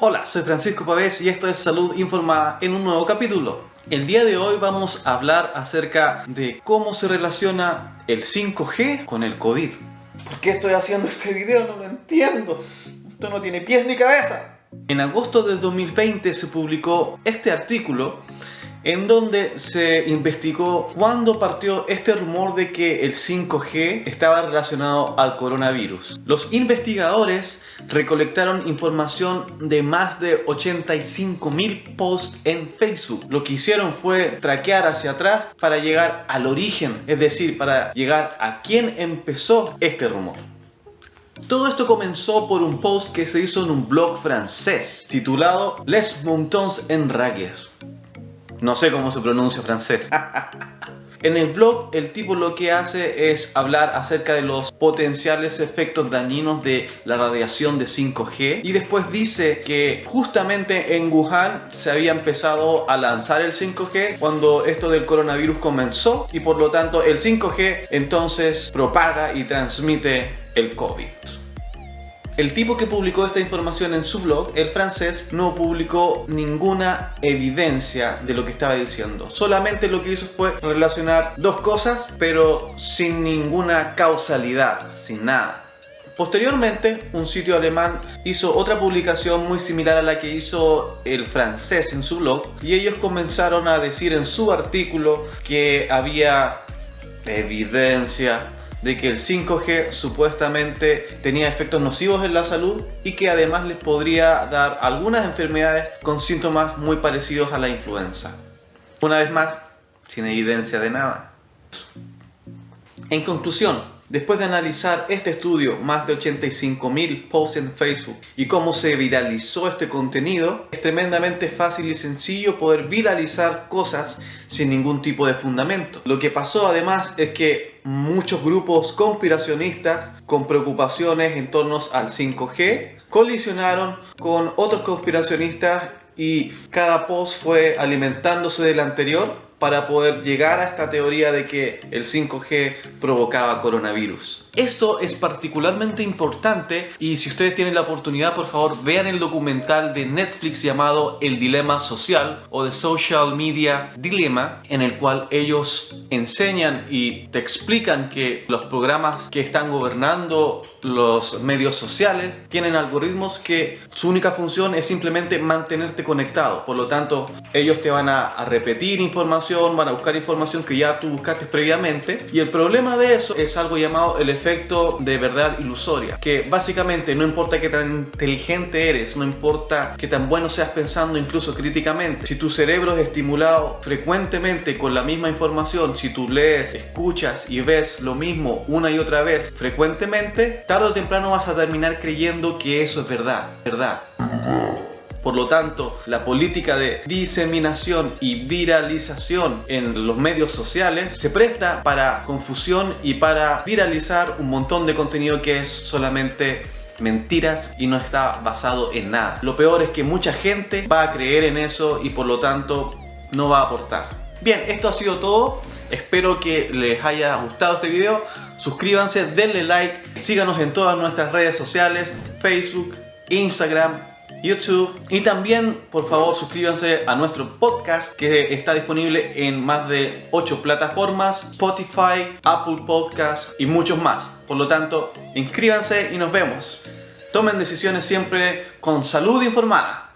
Hola, soy Francisco Pavés y esto es Salud Informada en un nuevo capítulo. El día de hoy vamos a hablar acerca de cómo se relaciona el 5G con el COVID. ¿Por qué estoy haciendo este video? No lo entiendo. Esto no tiene pies ni cabeza. En agosto del 2020 se publicó este artículo en donde se investigó cuándo partió este rumor de que el 5G estaba relacionado al coronavirus. Los investigadores recolectaron información de más de 85.000 posts en Facebook. Lo que hicieron fue traquear hacia atrás para llegar al origen, es decir, para llegar a quién empezó este rumor. Todo esto comenzó por un post que se hizo en un blog francés titulado Les Montons en Ragues. No sé cómo se pronuncia francés. En el blog, el tipo lo que hace es hablar acerca de los potenciales efectos dañinos de la radiación de 5G y después dice que justamente en Wuhan se había empezado a lanzar el 5G cuando esto del coronavirus comenzó y por lo tanto el 5G entonces propaga y transmite el COVID. El tipo que publicó esta información en su blog, el francés, no publicó ninguna evidencia de lo que estaba diciendo. Solamente lo que hizo fue relacionar dos cosas, pero sin ninguna causalidad, sin nada. Posteriormente, un sitio alemán hizo otra publicación muy similar a la que hizo el francés en su blog y ellos comenzaron a decir en su artículo que había evidencia de que el 5G supuestamente tenía efectos nocivos en la salud y que además les podría dar algunas enfermedades con síntomas muy parecidos a la influenza. Una vez más, sin evidencia de nada. En conclusión, Después de analizar este estudio, más de 85.000 posts en Facebook y cómo se viralizó este contenido, es tremendamente fácil y sencillo poder viralizar cosas sin ningún tipo de fundamento. Lo que pasó además es que muchos grupos conspiracionistas con preocupaciones en torno al 5G colisionaron con otros conspiracionistas y cada post fue alimentándose del anterior para poder llegar a esta teoría de que el 5G provocaba coronavirus. Esto es particularmente importante y si ustedes tienen la oportunidad, por favor, vean el documental de Netflix llamado El Dilema Social o The Social Media Dilemma, en el cual ellos enseñan y te explican que los programas que están gobernando los medios sociales tienen algoritmos que su única función es simplemente mantenerte conectado. Por lo tanto, ellos te van a, repetir información, van a buscar información que ya tú buscaste previamente. Y el problema de eso es algo llamado el efecto de verdad ilusoria. Que básicamente no importa qué tan inteligente eres, no importa qué tan bueno seas pensando incluso críticamente. Si tu cerebro es estimulado frecuentemente con la misma información, si tú lees, escuchas y ves lo mismo una y otra vez frecuentemente, tarde o temprano vas a terminar creyendo que eso es verdad, verdad. Por lo tanto, la política de diseminación y viralización en los medios sociales se presta para confusión y para viralizar un montón de contenido que es solamente mentiras y no está basado en nada. Lo peor es que mucha gente va a creer en eso y por lo tanto no va a aportar. Bien, esto ha sido todo. Espero que les haya gustado este video. Suscríbanse, denle like, síganos en todas nuestras redes sociales, Facebook, Instagram, YouTube y también por favor suscríbanse a nuestro podcast que está disponible en más de 8 plataformas, Spotify, Apple Podcasts y muchos más. Por lo tanto, inscríbanse y nos vemos. Tomen decisiones siempre con salud informada.